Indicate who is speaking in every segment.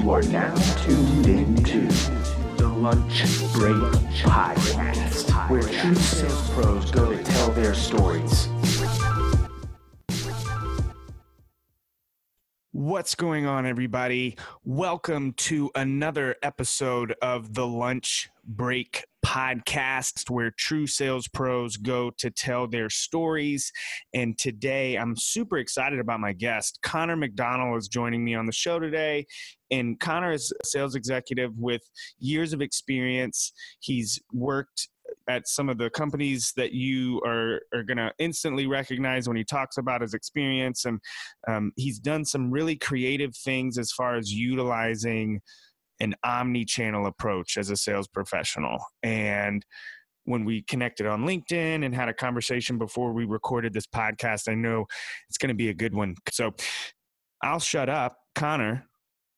Speaker 1: You are now tuned into the Lunch Break Podcast, where true sales pros go to tell their stories.
Speaker 2: What's going on, everybody? Welcome to another episode of the Lunch Break Podcast, where true sales pros go to tell their stories. And today, I'm super excited about my guest. Connor McDonald is joining me on the show today. And Connor is a sales executive with years of experience. He's worked at some of the companies that you are, are going to instantly recognize when he talks about his experience. And um, he's done some really creative things as far as utilizing an omni channel approach as a sales professional. And when we connected on LinkedIn and had a conversation before we recorded this podcast, I know it's going to be a good one. So I'll shut up. Connor,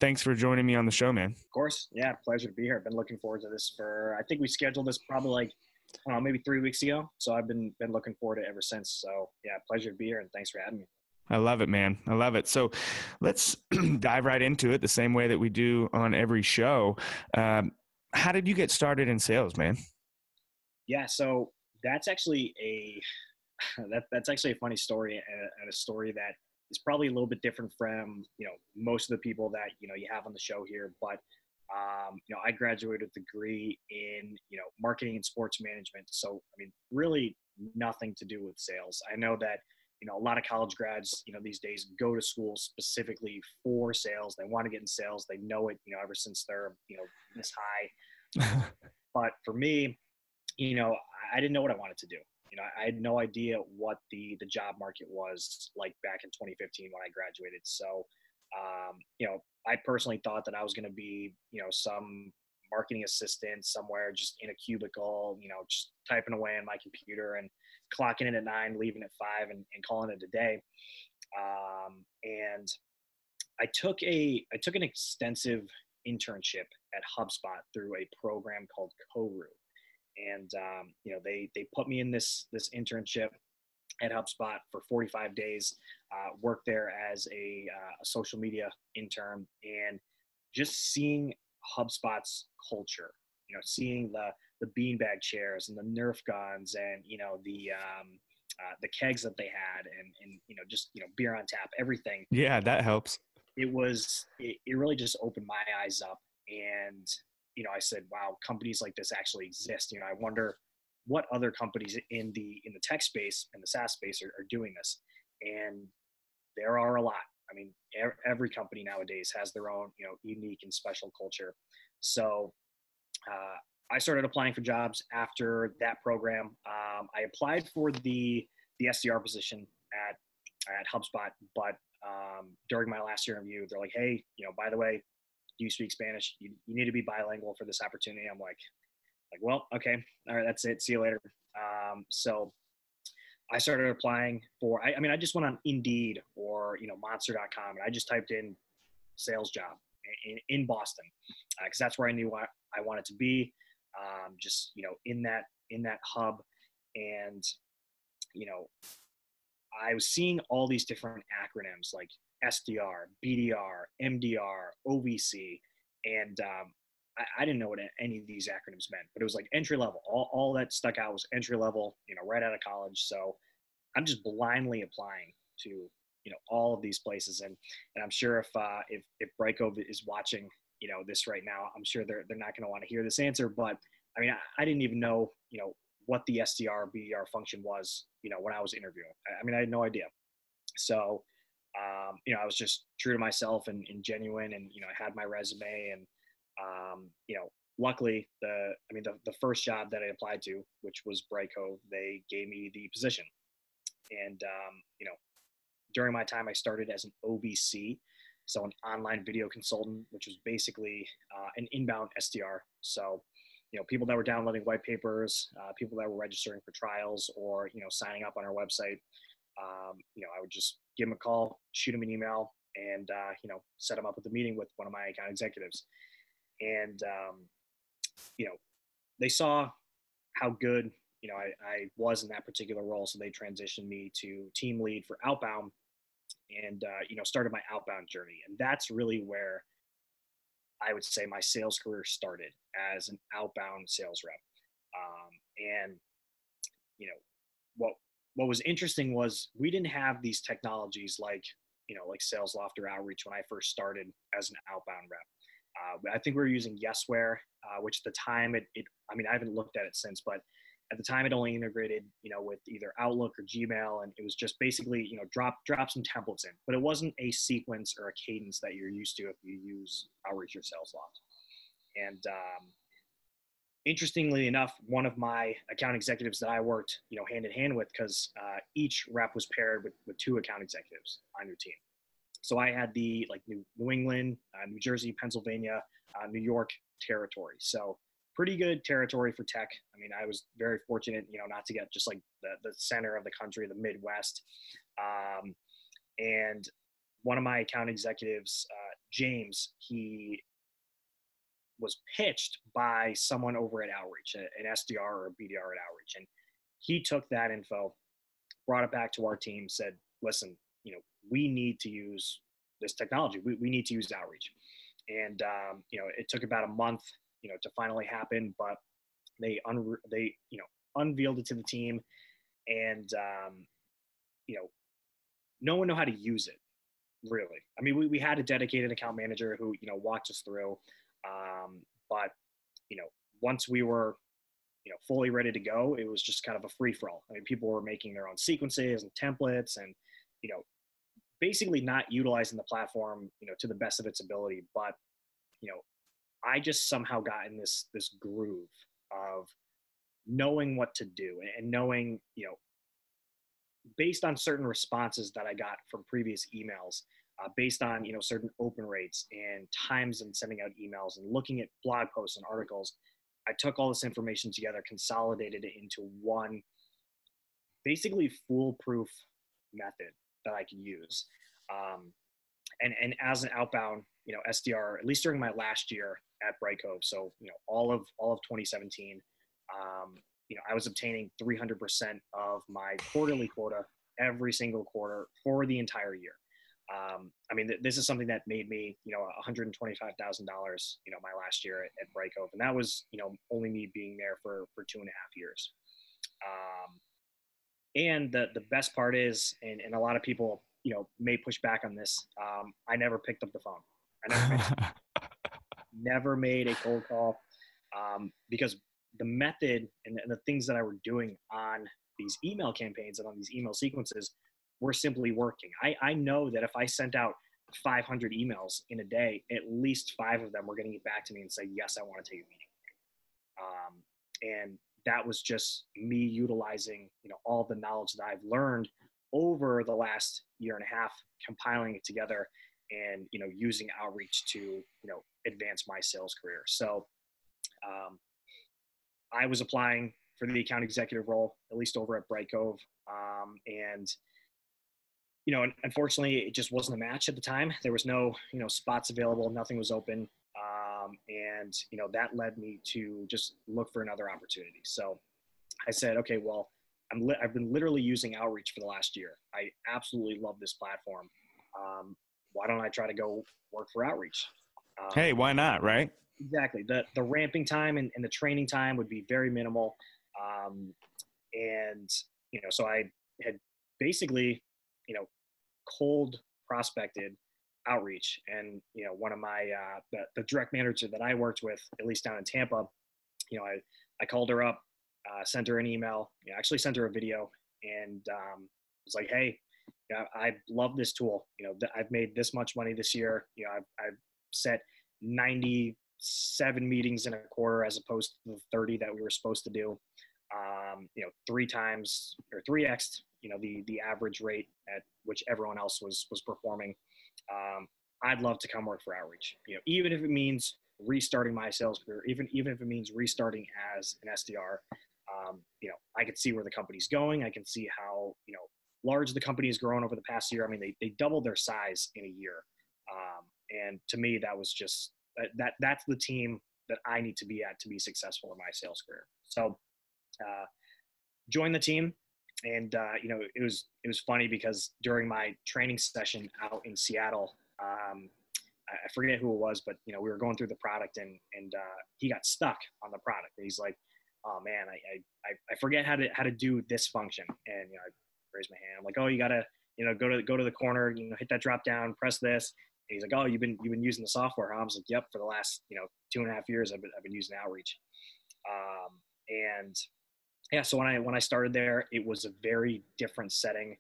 Speaker 2: thanks for joining me on the show, man.
Speaker 3: Of course. Yeah, pleasure to be here. I've been looking forward to this for, I think we scheduled this probably like, I don't know, maybe three weeks ago. So I've been, been looking forward to it ever since. So yeah, pleasure to be here and thanks for having me.
Speaker 2: I love it, man. I love it. So let's dive right into it the same way that we do on every show. Um, how did you get started in sales, man?
Speaker 3: Yeah, so that's actually a that, that's actually a funny story and a story that is probably a little bit different from you know most of the people that you know you have on the show here. But um, you know, I graduated with a degree in you know marketing and sports management. So I mean, really nothing to do with sales. I know that you know a lot of college grads you know these days go to school specifically for sales. They want to get in sales. They know it you know ever since they're you know this high. but for me, you know, I didn't know what I wanted to do. You know, I had no idea what the the job market was like back in 2015 when I graduated. So, um, you know, I personally thought that I was going to be, you know, some marketing assistant somewhere, just in a cubicle, you know, just typing away on my computer and clocking in at nine, leaving at five, and, and calling it a day. Um, and I took a I took an extensive internship at HubSpot through a program called Koru and um, you know they they put me in this this internship at HubSpot for 45 days. Uh, worked there as a, uh, a social media intern, and just seeing HubSpot's culture. You know, seeing the the beanbag chairs and the Nerf guns, and you know the um, uh, the kegs that they had, and and you know just you know beer on tap, everything.
Speaker 2: Yeah, that helps.
Speaker 3: It was it, it really just opened my eyes up, and you know, I said, wow, companies like this actually exist. You know, I wonder what other companies in the in the tech space and the SaaS space are, are doing this. And there are a lot. I mean, every company nowadays has their own, you know, unique and special culture. So uh, I started applying for jobs after that program. Um, I applied for the the SDR position at at HubSpot, but um, during my last interview, they're like, "Hey, you know, by the way, you speak Spanish? You, you need to be bilingual for this opportunity. I'm like, like, well, okay, all right, that's it. See you later. Um, so I started applying for, I, I, mean, I just went on Indeed or, you know, monster.com and I just typed in sales job in, in Boston because uh, that's where I knew I, I wanted to be. Um, just, you know, in that, in that hub and, you know, I was seeing all these different acronyms like SDR, BDR, MDR, OVC, and um, I, I, didn't know what any of these acronyms meant, but it was like entry level. All, all that stuck out was entry level, you know, right out of college. So I'm just blindly applying to you know all of these places, and and I'm sure if uh, if if Brightcove is watching, you know, this right now, I'm sure they're they're not going to want to hear this answer. But I mean, I, I didn't even know, you know, what the SDR BDR function was, you know, when I was interviewing. I, I mean, I had no idea. So um, you know, I was just true to myself and, and, genuine and, you know, I had my resume and, um, you know, luckily the, I mean, the, the first job that I applied to, which was Brightcove, they gave me the position. And, um, you know, during my time, I started as an OVC, so an online video consultant, which was basically uh, an inbound SDR. So, you know, people that were downloading white papers, uh, people that were registering for trials or, you know, signing up on our website, um, you know, I would just give them a call, shoot them an email, and uh, you know, set them up with a meeting with one of my account executives. And um, you know, they saw how good you know I, I, was in that particular role, so they transitioned me to team lead for outbound, and uh, you know, started my outbound journey. And that's really where I would say my sales career started as an outbound sales rep. Um, and you know what what was interesting was we didn't have these technologies like you know like SalesLoft or Outreach when I first started as an outbound rep. Uh, I think we were using Yesware, uh, which at the time it, it I mean I haven't looked at it since, but at the time it only integrated you know with either outlook or gmail and it was just basically you know drop drop some templates in but it wasn't a sequence or a cadence that you're used to if you use outreach or SalesLoft and um, interestingly enough one of my account executives that i worked you know hand in hand with because uh, each rep was paired with, with two account executives on your team so i had the like new, new england uh, new jersey pennsylvania uh, new york territory so pretty good territory for tech. I mean, I was very fortunate, you know, not to get just like the, the center of the country, the Midwest. Um, and one of my account executives, uh, James, he was pitched by someone over at Outreach, an SDR or a BDR at Outreach. And he took that info, brought it back to our team, said, listen, you know, we need to use this technology. We, we need to use Outreach. And, um, you know, it took about a month you know to finally happen. But they un- they you know unveiled it to the team, and um, you know no one know how to use it really. I mean, we, we had a dedicated account manager who you know walked us through, um, but you know once we were you know fully ready to go, it was just kind of a free for all. I mean, people were making their own sequences and templates, and you know basically not utilizing the platform you know to the best of its ability but you know I just somehow got in this this groove of knowing what to do and knowing, you know, based on certain responses that I got from previous emails, uh, based on you know certain open rates and times and sending out emails and looking at blog posts and articles, I took all this information together, consolidated it into one basically foolproof method that I could use. Um, and and as an outbound you know SDR at least during my last year at Brightcove. So you know all of all of 2017, um, you know I was obtaining 300% of my quarterly quota every single quarter for the entire year. Um, I mean, th- this is something that made me, you know, $125,000, you know, my last year at, at Bright And that was, you know, only me being there for, for two and a half years. Um, and the, the best part is, and, and a lot of people, you know, may push back on this. Um, I never picked up the phone. I never made, never made a cold call um, because the method and, and the things that I were doing on these email campaigns and on these email sequences were simply working. I, I know that if I sent out 500 emails in a day, at least five of them were going to get back to me and say, yes, I want to take a meeting. Um, and that was just me utilizing, you know, all the knowledge that I've learned over the last year and a half, compiling it together and you know using outreach to you know advance my sales career so um, i was applying for the account executive role at least over at Brightcove um, and you know unfortunately it just wasn't a match at the time there was no you know spots available nothing was open um, and you know that led me to just look for another opportunity so i said okay well I'm li- I've been literally using outreach for the last year. I absolutely love this platform. Um, why don't I try to go work for outreach?
Speaker 2: Um, hey, why not? Right?
Speaker 3: Exactly. The the ramping time and, and the training time would be very minimal, um, and you know, so I had basically, you know, cold prospected outreach, and you know, one of my uh, the, the direct manager that I worked with, at least down in Tampa, you know, I I called her up, uh, sent her an email, you know, actually sent her a video, and um, was like, hey, I love this tool. You know, I've made this much money this year. You know, I've, I've set 97 meetings in a quarter as opposed to the 30 that we were supposed to do. Um, you know, three times or three x, you know, the the average rate at which everyone else was was performing. Um, I'd love to come work for Outreach. You know, even if it means restarting my sales career, even even if it means restarting as an SDR. Um, you know, I can see where the company's going. I can see how you know large the company has grown over the past year. I mean, they, they doubled their size in a year. Um, and to me, that was just that, that that's the team that I need to be at to be successful in my sales career. So, uh, join the team. And, uh, you know, it was, it was funny because during my training session out in Seattle, um, I forget who it was, but you know, we were going through the product and and uh, he got stuck on the product. And he's like, "Oh man, I, I I forget how to how to do this function." And you know, I raise my hand. I'm like, "Oh, you gotta you know go to go to the corner, you know, hit that drop down, press this." And he's like, "Oh, you've been you've been using the software?" I was like, "Yep, for the last you know two and a half years, I've been I've been using Outreach." Um, and yeah, so when I when I started there, it was a very different setting,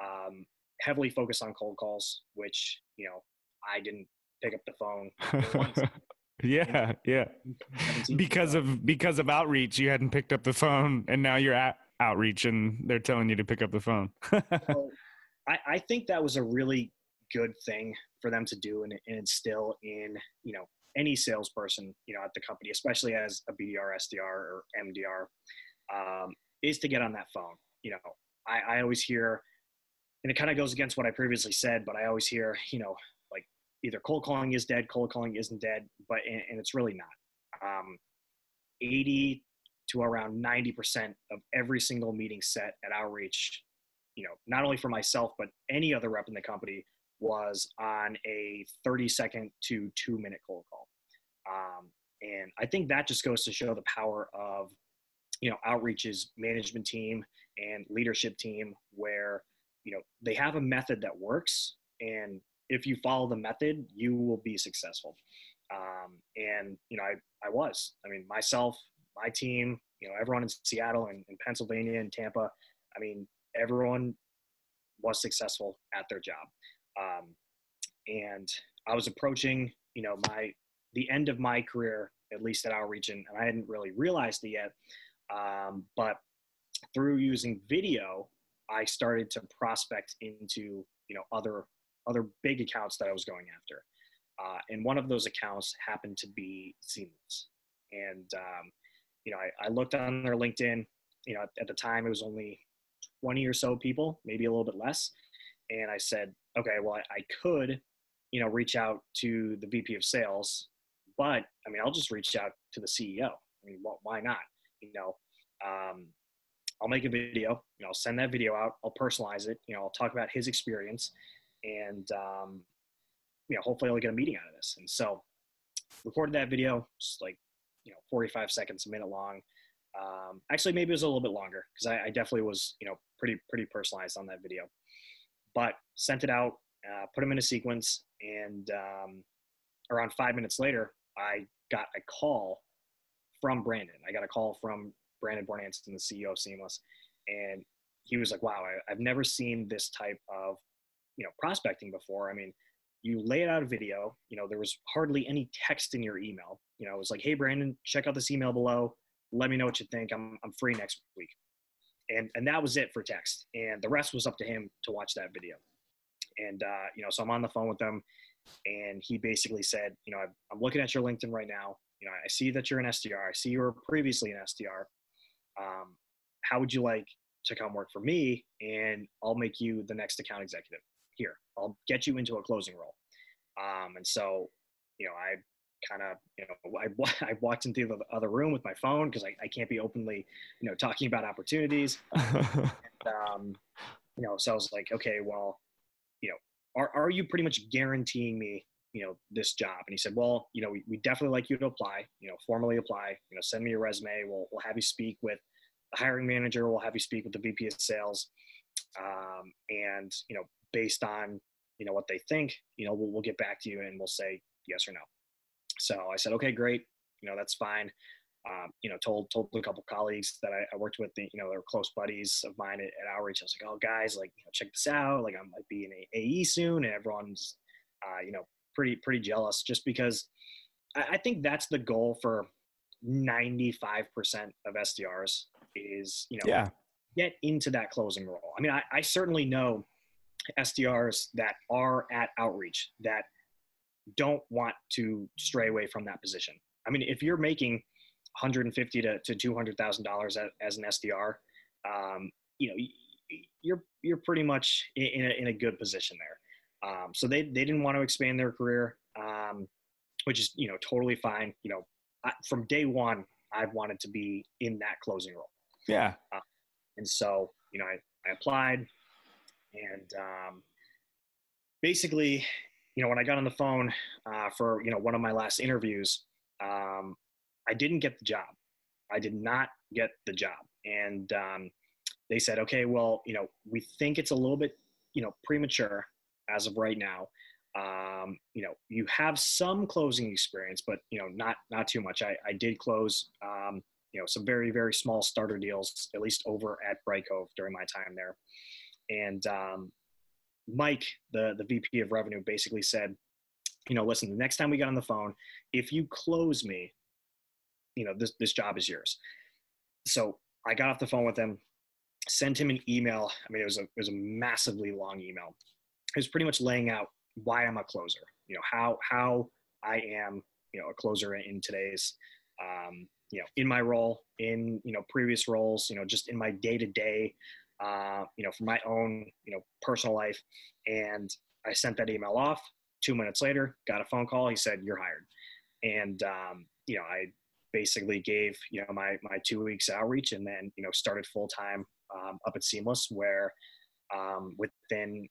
Speaker 3: um, heavily focused on cold calls, which you know I didn't pick up the phone.
Speaker 2: yeah, yeah. Because of because of outreach, you hadn't picked up the phone, and now you're at outreach, and they're telling you to pick up the phone.
Speaker 3: so I, I think that was a really good thing for them to do and, and instill in you know any salesperson you know at the company, especially as a BDR, SDR, or MDR, um, is to get on that phone. You know, I, I always hear, and it kind of goes against what I previously said, but I always hear, you know, like either cold calling is dead, cold calling isn't dead, but and, and it's really not. Um, 80 to around 90% of every single meeting set at Outreach, you know, not only for myself, but any other rep in the company was on a 30 second to two minute cold call. Um, and I think that just goes to show the power of, you know, Outreach's management team and leadership team where, you know, they have a method that works. And if you follow the method, you will be successful. Um, and, you know, I, I was, I mean, myself, my team, you know, everyone in Seattle and, and Pennsylvania and Tampa, I mean, everyone was successful at their job. Um, and I was approaching, you know, my the end of my career, at least at Outreach, and I hadn't really realized it yet. Um, but through using video, I started to prospect into, you know, other other big accounts that I was going after. Uh, and one of those accounts happened to be Seamless. And um, you know, I, I, looked on their LinkedIn. You know, at, at the time it was only 20 or so people, maybe a little bit less. And I said, okay, well, I, I could, you know, reach out to the VP of sales, but I mean, I'll just reach out to the CEO. I mean, well, why not? You know, um, I'll make a video. You know, I'll send that video out. I'll personalize it. You know, I'll talk about his experience, and um, you know, hopefully, I'll get a meeting out of this. And so, recorded that video, just like you know, 45 seconds, a minute long. Um, actually, maybe it was a little bit longer because I, I, definitely was, you know, pretty pretty personalized on that video but sent it out, uh, put them in a sequence, and um, around five minutes later, I got a call from Brandon. I got a call from Brandon Bornancin, the CEO of Seamless, and he was like, "Wow, I, have never seen this type of, you know, prospecting before. I mean, you lay it out a video. You know, there was hardly any text in your email. You know, it was like, "Hey, Brandon, check out this email below. Let me know what you think. I'm I'm free next week." and and that was it for text and the rest was up to him to watch that video and uh, you know so i'm on the phone with them and he basically said you know i'm looking at your linkedin right now you know i see that you're an sdr i see you were previously an sdr um, how would you like to come work for me and i'll make you the next account executive? Here i'll get you into a closing role. Um, and so you know i kind of, you know, I, I walked into the other room with my phone because I, I can't be openly, you know, talking about opportunities. and, um, you know, so I was like, okay, well, you know, are, are you pretty much guaranteeing me, you know, this job? And he said, well, you know, we, we definitely like you to apply, you know, formally apply, you know, send me your resume. We'll, we'll have you speak with the hiring manager. We'll have you speak with the VP of sales. Um, and, you know, based on, you know, what they think, you know, we'll, we'll get back to you and we'll say yes or no. So I said, okay, great. You know, that's fine. Um, you know, told told a couple colleagues that I, I, worked with, the, you know, they're close buddies of mine at, at, Outreach. I was like, oh, guys, like, you know, check this out. Like, I might be in a AE soon, and everyone's, uh, you know, pretty pretty jealous, just because I, I think that's the goal for 95% of SDRs is, you know,
Speaker 2: yeah.
Speaker 3: get into that closing role. I mean, I, I certainly know SDRs that are at Outreach that – don't want to stray away from that position. I mean, if you're making 150 to, to 200 thousand dollars as an SDR, um, you know, you're you're pretty much in a, in a good position there. Um, so they they didn't want to expand their career, um, which is you know totally fine. You know, I, from day one, I've wanted to be in that closing role.
Speaker 2: Yeah.
Speaker 3: Uh, and so you know, I, I applied, and um, basically you know, when I got on the phone uh, for you know one of my last interviews, um, I didn't get the job. I did not get the job, and um, they said, okay, well, you know, we think it's a little bit, you know, premature as of right now. Um, you know, you have some closing experience, but you know, not not too much. I, I did close, um, you know, some very very small starter deals, at least over at Brightcove during my time there, and um, Mike, the the VP of revenue, basically said, you know, listen, the next time we get on the phone, if you close me, you know, this this job is yours. So I got off the phone with him, sent him an email. I mean, it was a it was a massively long email. Was pretty much laying out why I'm a closer. You know, how how I am, you know, a closer in today's um, you know, in my role, in you know, previous roles, you know, just in my day to day uh, you know, for my own, you know, personal life. And I sent that email off. Two minutes later, got a phone call. He said, "You're hired." And um, you know, I basically gave you know my my two weeks outreach, and then you know started full time um, up at Seamless, where um, within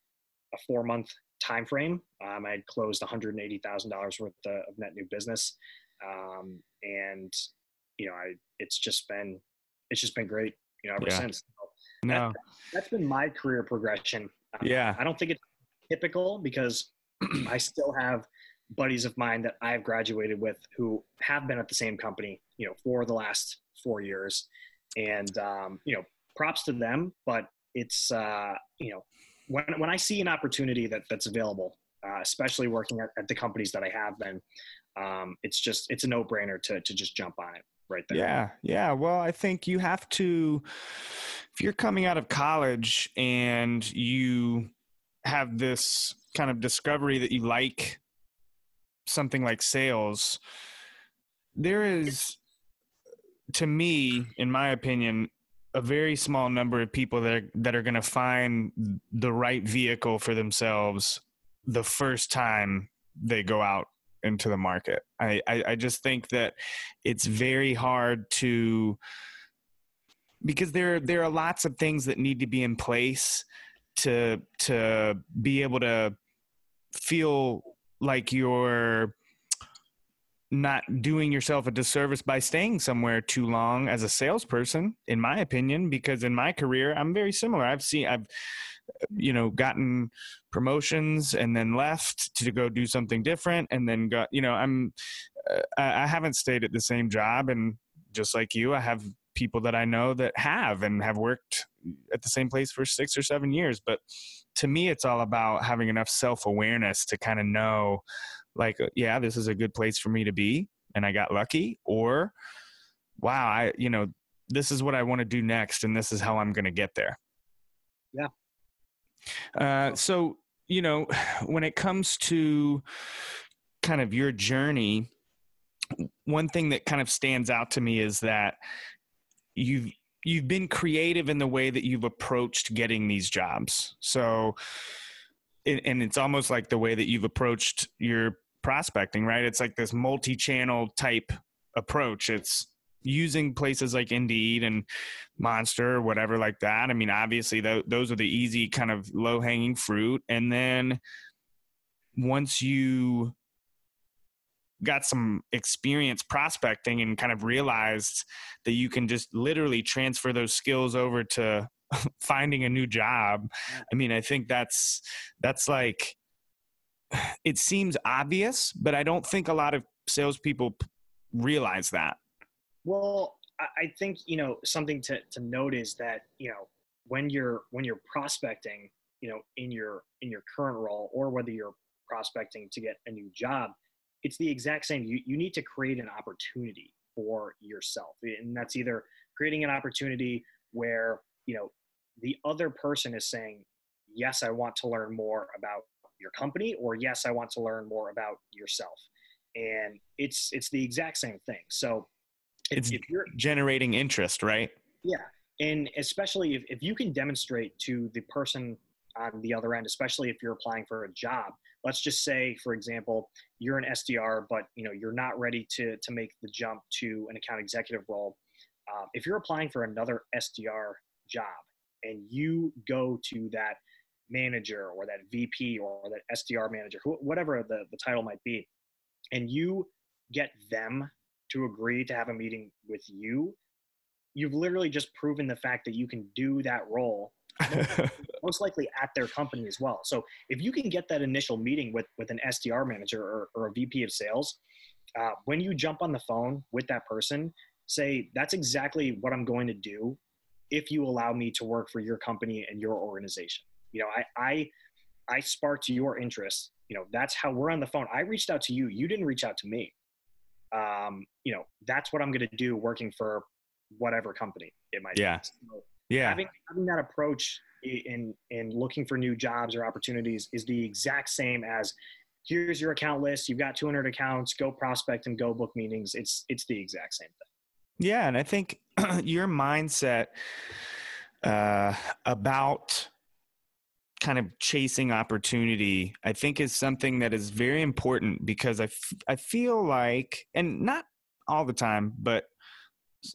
Speaker 3: a four month time frame, um, I had closed one hundred eighty thousand dollars worth of net new business, um, and you know, I it's just been it's just been great, you know, ever yeah. since.
Speaker 2: No,
Speaker 3: that, has been my career progression.
Speaker 2: Um, yeah,
Speaker 3: I don't think it's typical because I still have buddies of mine that I've graduated with who have been at the same company, you know, for the last four years, and um, you know, props to them. But it's uh, you know, when when I see an opportunity that that's available, uh, especially working at, at the companies that I have been, um, it's just it's a no brainer to to just jump on it right there.
Speaker 2: Yeah, yeah. Well, I think you have to, if you're coming out of college and you have this kind of discovery that you like something like sales, there is, to me, in my opinion, a very small number of people that are, that are going to find the right vehicle for themselves the first time they go out into the market. I, I, I just think that it's very hard to because there there are lots of things that need to be in place to to be able to feel like you're not doing yourself a disservice by staying somewhere too long as a salesperson in my opinion because in my career i'm very similar. I've seen i've you know gotten promotions and then left to go do something different and then got you know i'm uh, i haven't stayed at the same job. And just like you i have people that i know that have and have worked at the same place for six or seven years. But to me it's all about having enough self-awareness to kind of know like uh, yeah this is a good place for me to be and i got lucky or wow i you know this is what i want to do next and this is how i'm going to get there
Speaker 3: yeah
Speaker 2: uh, so, you know, when it comes to kind of your journey, one thing that kind of stands out to me is that you've you've been creative in the way that you've approached getting these jobs. So, and it's almost like the way that you've approached your prospecting, right? It's like this multi-channel type approach. It's using places like Indeed and Monster whatever like that. I mean, obviously th- those are the easy kind of low hanging fruit. And then once you got some experience prospecting and kind of realized that you can just literally transfer those skills over to finding a new job. I mean, I think that's that's like it seems obvious, but I don't think a lot of salespeople realize that.
Speaker 3: Well, I think you know something to to note is that you know when you're when you're prospecting, you know, in your in your current role or whether you're prospecting to get a new job, it's the exact same. You you need to create an opportunity for yourself, and that's either creating an opportunity where you know the other person is saying, "Yes, I want to learn more about your company," or "Yes, I want to learn more about yourself," and it's it's the exact same thing. So
Speaker 2: it's if you're generating interest, right?
Speaker 3: Yeah. And especially if, if you can demonstrate to the person on the other end, especially if you're applying for a job, let's just say, for example, you're an SDR, but you know you're not ready to to make the jump to an account executive role. Uh, if you're applying for another SDR job and you go to that manager or that VP or that SDR manager, whatever the, the title might be, and you get them to agree to have a meeting with you, you've literally just proven the fact that you can do that role most likely at their company as well. So if you can get that initial meeting with with an SDR manager or, or a VP of sales, uh, when you jump on the phone with that person, say that's exactly what I'm going to do if you allow me to work for your company and your organization. You know, I I I sparked your interest. You know, that's how we're on the phone. I reached out to you. You didn't reach out to me. Um, you know, that's what I'm going to do working for whatever company it might
Speaker 2: yeah.
Speaker 3: be. So
Speaker 2: yeah.
Speaker 3: Having, having that approach in, in looking for new jobs or opportunities is the exact same as here's your account list. You've got 200 accounts, go prospect and go book meetings. It's, it's the exact same thing.
Speaker 2: Yeah. And I think your mindset uh, about kind of chasing opportunity, I think is something that is very important because I, f- I feel like, and not all the time, but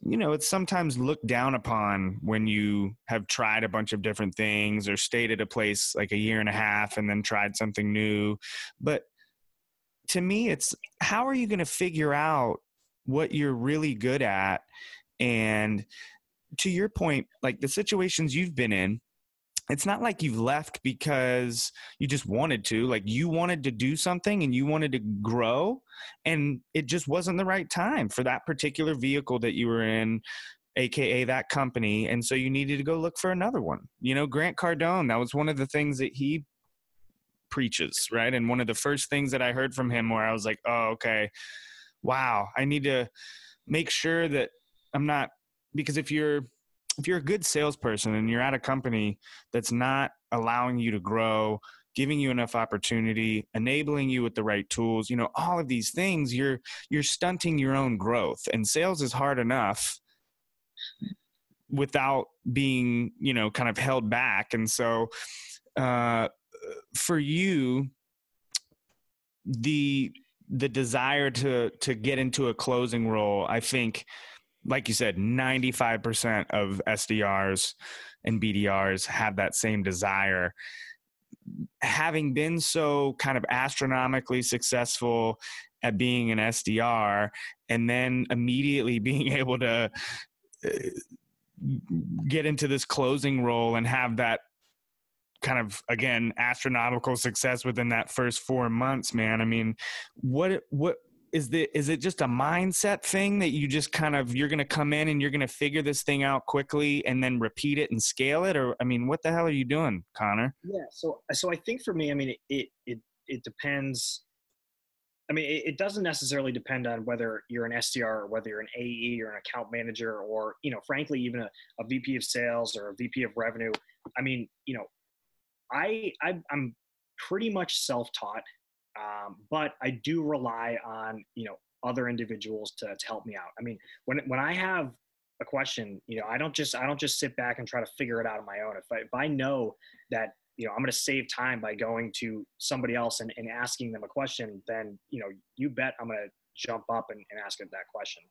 Speaker 2: you know, it's sometimes looked down upon when you have tried a bunch of different things or stayed at a place like a year and a half and then tried something new. But to me, it's how are you going to figure out what you're really good at? And to your point, like the situations you've been in, it's not like you've left because you just wanted to like you wanted to do something and you wanted to grow and it just wasn't the right time for that particular vehicle that you were in aka that company and so you needed to go look for another one. You know grant cardone that was one of the things that he preaches right? And one of the first things that i heard from him where i was like oh okay. Wow i need to make sure that i'm not because if you're if you're a good salesperson and you're at a company that's not allowing you to grow giving you enough opportunity enabling you with the right tools you know all of these things you're you're stunting your own growth. And sales is hard enough without being you know kind of held back. And so uh for you the the desire to to get into a closing role i think like you said, 95% of SDRs and BDRs have that same desire. Having been so kind of astronomically successful at being an SDR and then immediately being able to uh, get into this closing role and have that kind of again astronomical success within that first 4 months man i mean what what is the is it just a mindset thing that you just kind of you're going to come in and you're going to figure this thing out quickly and then repeat it and scale it? Or i mean what the hell are you doing connor?
Speaker 3: Yeah so so i think for me i mean it it it depends. I mean it, it doesn't necessarily depend on whether you're an sdr or whether you're an ae or an account manager or you know frankly even a, a vp of sales or a vp of revenue. I mean you know i, I i'm pretty much self-taught um, but I do rely on you know other individuals to, to help me out. I mean, when when I have a question, you know, I don't just I don't just sit back and try to figure it out on my own. If I if I know that you know I'm going to save time by going to somebody else and, and asking them a question, then you know you bet I'm going to jump up and, and ask them that question.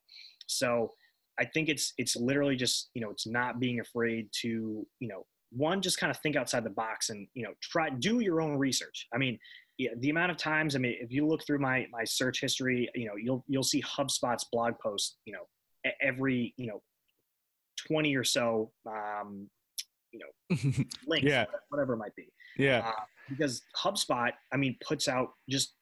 Speaker 3: So I think it's it's literally just you know it's not being afraid to you know one just kind of think outside the box and you know try do your own research. I mean yeah, the amount of times, I mean, if you look through my my search history, you know, you'll you'll see HubSpot's blog posts, you know, every you know, twenty or so, um, you know, links,
Speaker 2: yeah.
Speaker 3: whatever it might be.
Speaker 2: Yeah,
Speaker 3: uh, because HubSpot, I mean, puts out just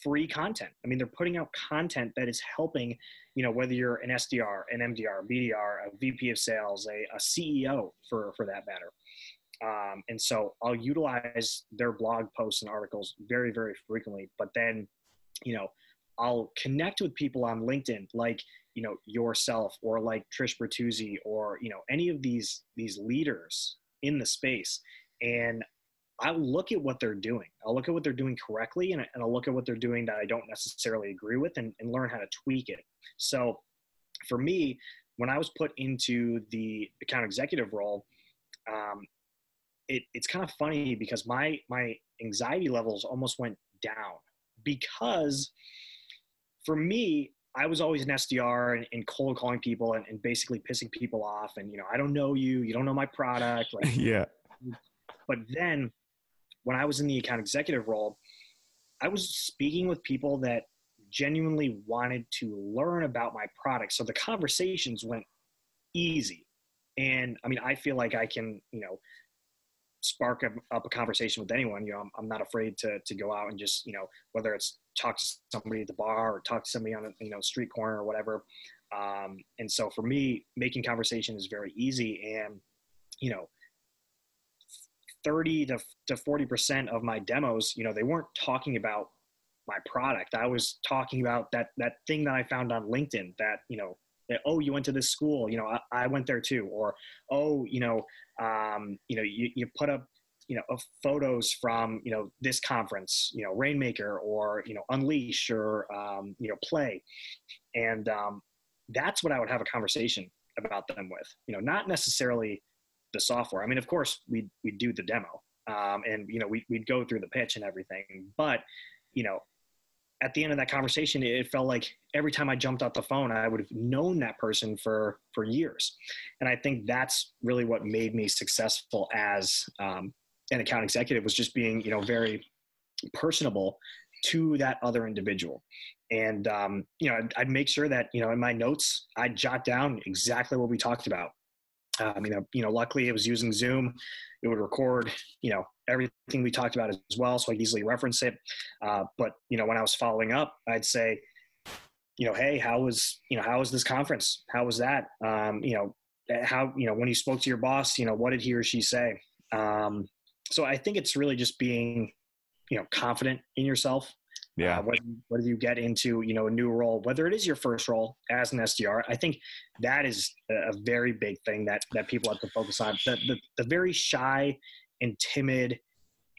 Speaker 3: free content. I mean, they're putting out content that is helping, you know, whether you're an SDR, an MDR, BDR, a VP of sales, a, a CEO for for that matter. Um, and so I'll utilize their blog posts and articles very, very frequently. But then, you know, I'll connect with people on LinkedIn, like you know yourself, or like Trish Bertuzzi, or you know any of these these leaders in the space, and I'll look at what they're doing. I'll look at what they're doing correctly, and, and I'll look at what they're doing that I don't necessarily agree with, and, and learn how to tweak it. So, for me, when I was put into the account executive role, um, it, it's kind of funny because my my anxiety levels almost went down because for me I was always an SDR and, and cold calling people and, and, basically pissing people off and you know I don't know you you don't know my product
Speaker 2: like yeah
Speaker 3: but then when I was in the account executive role, I was speaking with people that genuinely wanted to learn about my product. So the conversations went easy. And I mean, I feel like I can, you know, spark up a conversation with anyone. You know, I'm, I'm not afraid to, to go out and just, you know, whether it's talk to somebody at the bar or talk to somebody on a, you know, street corner or whatever. Um, and so for me, making conversation is very easy. And, you know, 30 to, to 40% of my demos, you know, they weren't talking about my product. I was talking about that, that thing that I found on LinkedIn that, you know, that, oh, you went to this school, you know, I, I went there too. Or, oh, you know, um, you know, you, you put up, you know, photos from, you know, this conference, you know, Rainmaker or, you know, Unleash or, um, you know, Play. And um, that's what I would have a conversation about them with, you know, not necessarily the software. I mean, of course, we we do the demo, um, and you know, we we'd go through the pitch and everything. But you know, at the end of that conversation, it felt like every time I jumped off the phone, I would have known that person for for years. And I think that's really what made me successful as um, an account executive was just being you know very personable to that other individual. And um, you know, I'd, I'd make sure that you know in my notes I'd jot down exactly what we talked about um, you know, you know, luckily it was using Zoom. It would record, you know, everything we talked about as well, so I easily reference it. Uh, but you know, when I was following up, I'd say, you know, hey, how was, you know, how was this conference? How was that? Um, you know, eh, how, you know, when you spoke to your boss, you know, what did he or she say? Um, so I think it's really just being, you know, confident in yourself
Speaker 2: yeah. Uh,
Speaker 3: whether, whether you get into, you know, a new role, whether it is your first role as an SDR, I think that is a very big thing that, that people have to focus on. The, the, the very shy and timid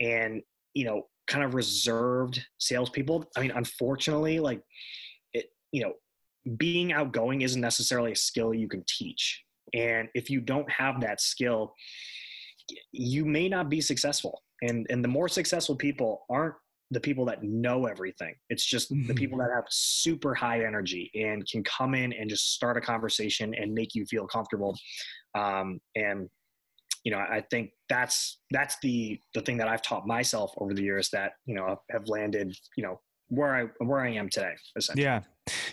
Speaker 3: and, you know, kind of reserved salespeople. I mean, unfortunately, like it, you know, being outgoing isn't necessarily a skill you can teach. And if you don't have that skill, you may not be successful. And and the more successful people aren't the people that know everything. It's just mm-hmm. the people that have super high energy and can come in and just start a conversation and make you feel comfortable. Um, and you know, I think that's that's the the thing that I've taught myself over the years that you know have landed you know where I where I am today.
Speaker 2: Yeah,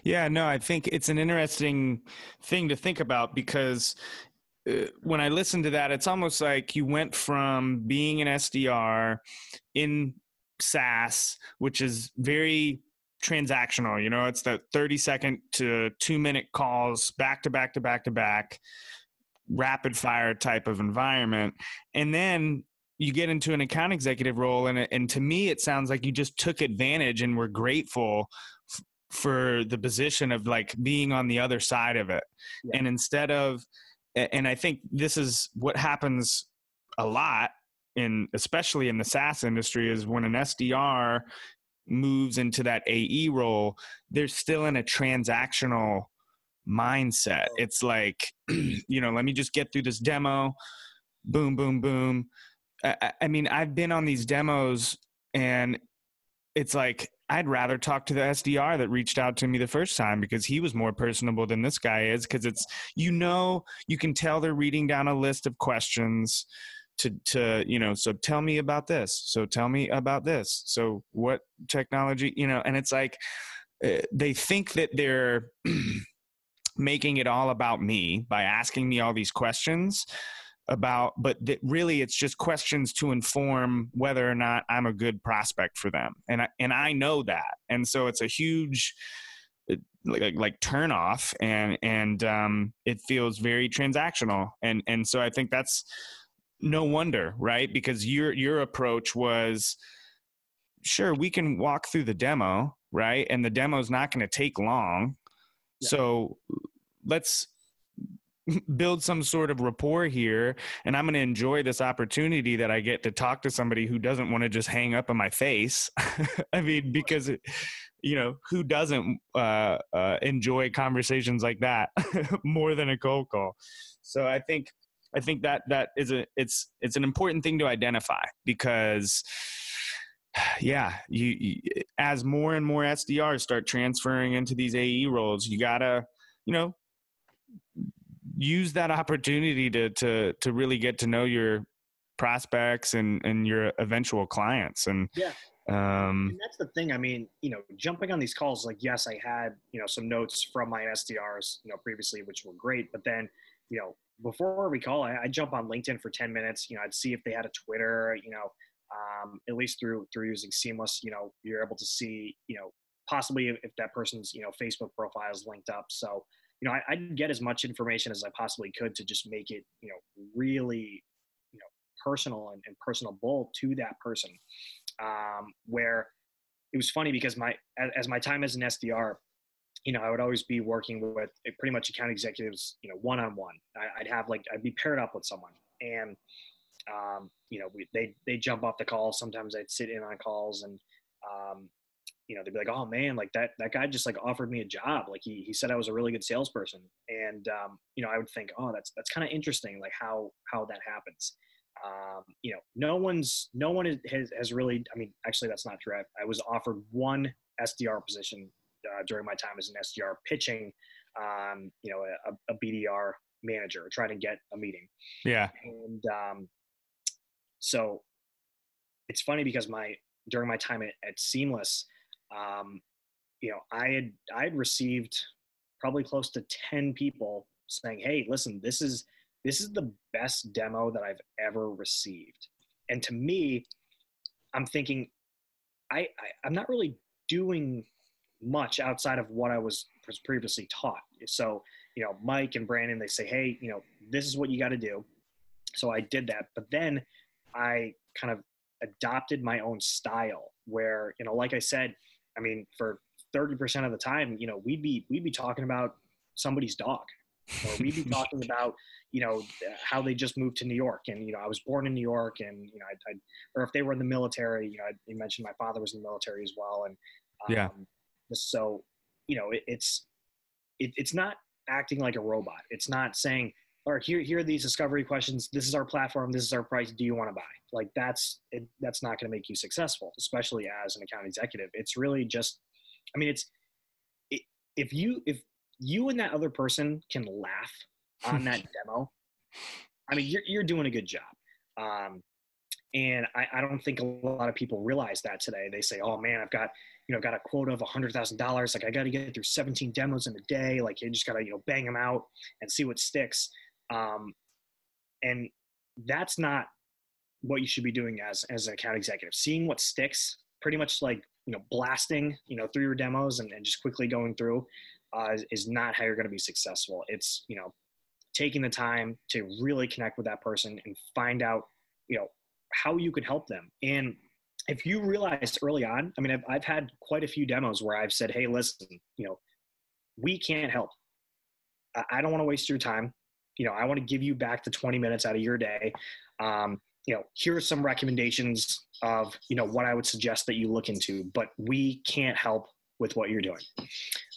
Speaker 2: yeah. No, I think it's an interesting thing to think about because uh, when I listen to that, it's almost like you went from being an SDR in SaaS, which is very transactional. You know, it's the 30 second to two minute calls back to back to back to back, rapid fire type of environment. And then you get into an account executive role, and, and to me, it sounds like you just took advantage and were grateful f- for the position of like being on the other side of it. Yeah. And instead of, and I think this is what happens a lot in especially in the SaaS industry is when an SDR moves into that AE role, they're still in a transactional mindset. It's like, you know, let me just get through this demo, boom, boom, boom. I, I mean, I've been on these demos and it's like I'd rather talk to the SDR that reached out to me the first time because he was more personable than this guy is. Because it's, you know, you can tell they're reading down a list of questions to to you know so tell me about this so tell me about this so what technology you know and it's like uh, they think that they're making it all about me by asking me all these questions about but that really it's just questions to inform whether or not I'm a good prospect for them and I, and I know that and so it's a huge uh, like like turn off and and um, it feels very transactional and and so I think that's no wonder, right? Because your your approach was sure we can walk through the demo, right? And the demo's not going to take long. So let's build some sort of rapport here and i'm going to enjoy this opportunity that i get to talk to somebody who doesn't want to just hang up in my face. I mean because you know who doesn't uh, uh, enjoy conversations like that more than a cold call? So i think I think that that is a it's it's an important thing to identify because yeah, you, you, as more and more SDRs start transferring into these AE roles, you gotta you know use that opportunity to to to really get to know your prospects and and your eventual clients and
Speaker 3: Yeah.
Speaker 2: um
Speaker 3: And that's the thing. I mean, you know, jumping on these calls, like, yes, I had, you know, some notes from my SDRs, you know, previously, which were great. But then, you know, before we call, I, I'd jump on LinkedIn for 10 minutes. You know, I'd see if they had a Twitter, you know, um, at least through, through using Seamless, you know, you're able to see, you know, possibly if, if that person's, you know, Facebook profile is linked up. So, you know, I, I'd get as much information as I possibly could to just make it, you know, really, you know, personal and, and personable to that person. Um, where it was funny because my as, as my time as an SDR, you know, I would always be working with uh, pretty much account executives, you know, one on one. I'd have like I'd be paired up with someone, and um, you know, we, they they jump off the call. Sometimes I'd sit in on calls, and um, you know, they'd be like, "Oh man, like that that guy just like offered me a job. Like he he said I was a really good salesperson." And um, you know, I would think, "Oh, that's that's kind of interesting, like how how that happens." Um, you know, no one's no one is, has has really. I mean, actually, that's not true. I, I was offered one SDR position uh, during my time as an SDR pitching, um, you know, a, a BDR manager trying to get a meeting.
Speaker 2: yeah
Speaker 3: And um, so it's funny because my during my time at, at Seamless, um, you know, I had I had received probably close to ten people saying, "Hey, listen, this is this is the best demo that I've ever received." And to me, I'm thinking, I, I I'm not really doing much outside of what I was was previously taught. So, you know, Mike and Brandon, they say, hey, you know, this is what you got to do. So I did that. But then I kind of adopted my own style where, you know, like I said, I mean, for 30% of the time, you know, we'd be, we'd be talking about somebody's dog or we'd be talking about, you know, how they just moved to New York and, you know, I was born in New York and, you know, I, I or if they were in the military, you know, I, you mentioned my father was in the military as well. And, um,
Speaker 2: Yeah.
Speaker 3: so, you know, it, it's, it, it's not acting like a robot. It's not saying, all right, here, here are these discovery questions. This is our platform. This is our price. Do you want to buy? Like that's, it, that's not going to make you successful, especially as an account executive. It's really just, I mean, it's, it, if you, if you and that other person can laugh on that demo, I mean, you're, you're doing a good job. Um, and I, I don't think a lot of people realize that today. They say, "Oh man, I've got you know got a quota of a hundred thousand dollars. Like I got to get through 17 demos in a day. Like you just got to you know bang them out and see what sticks." Um, and that's not what you should be doing as as an account executive. Seeing what sticks, pretty much like you know blasting you know through your demos and, and just quickly going through, uh, is, is not how you're going to be successful. It's you know taking the time to really connect with that person and find out you know how you could help them. And if you realize early on, I mean, I've, I've had quite a few demos where I've said, Hey, listen, you know, we can't help. I, I don't want to waste your time. You know, I want to give you back the 20 minutes out of your day. Um, you know, here are some recommendations of, you know, what I would suggest that you look into, but we can't help with what you're doing.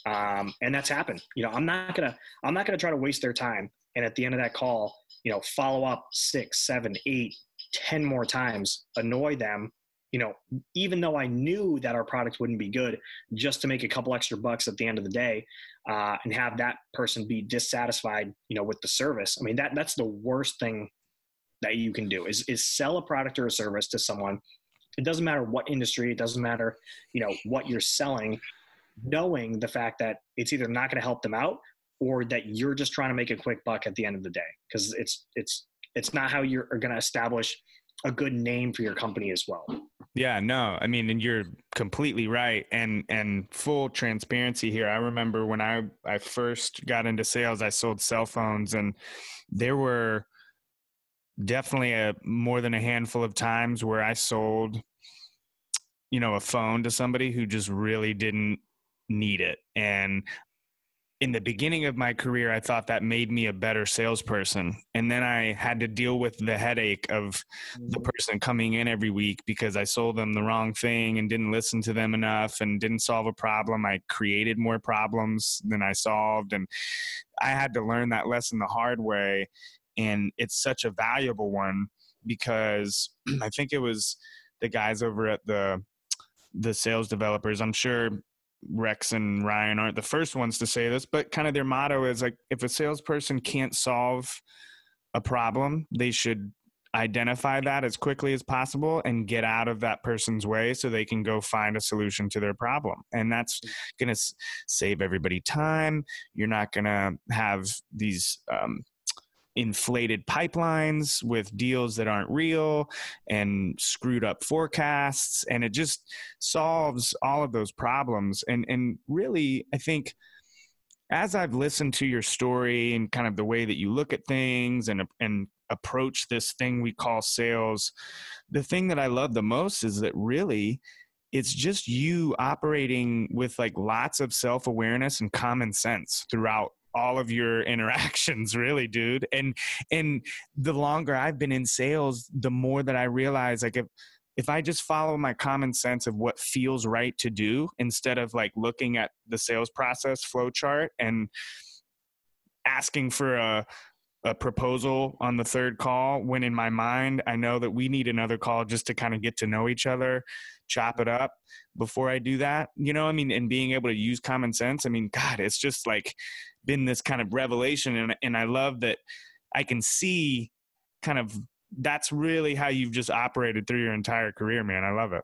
Speaker 3: Um, and that's happened. You know, I'm not gonna, I'm not gonna try to waste their time. And at the end of that call, you know, follow up six, seven, eight, ten more times, annoy them, you know, even though I knew that our product wouldn't be good, just to make a couple extra bucks at the end of the day, uh, and have that person be dissatisfied, you know, with the service. I mean, that that's the worst thing that you can do is is sell a product or a service to someone. It doesn't matter what industry, it doesn't matter, you know, what you're selling, knowing the fact that it's either not going to help them out or that you're just trying to make a quick buck at the end of the day because it's it's it's not how you're going to establish a good name for your company as well.
Speaker 2: Yeah, no, I mean, and you're completely right. And and full transparency here. I remember when I I first got into sales, I sold cell phones, and there were definitely a more than a handful of times where I sold, you know, a phone to somebody who just really didn't need it. And in the beginning of my career, I thought that made me a better salesperson. And then I had to deal with the headache of the mm-hmm. person coming in every week because I sold them the wrong thing and didn't listen to them enough and didn't solve a problem. I created more problems than I solved. And I had to learn that lesson the hard way. And it's such a valuable one because I think it was the guys over at the the sales developers. I'm sure Rex and Ryan aren't the first ones to say this, but kind of their motto is like if a salesperson can't solve a problem, they should identify that as quickly as possible and get out of that person's way so they can go find a solution to their problem. And that's going to save everybody time. You're not going to have these um, inflated pipelines with deals that aren't real and screwed up forecasts. And it just solves all of those problems. And and really i think as i've listened to your story and kind of the way that you look at things and and approach this thing we call sales the thing that i love the most is that really it's just you operating with like lots of self-awareness and common sense throughout all of your interactions really dude and and the longer i've been in sales the more that i realize like if if i just follow my common sense of what feels right to do instead of like looking at the sales process flow chart and asking for a a proposal on the third call when in my mind I know that we need another call just to kind of get to know each other, chop it up before I do that. You know, I mean, and being able to use common sense. I mean, God, it's just like been this kind of revelation and and I love that I can see kind of that's really how you've just operated through your entire career, man. I love it.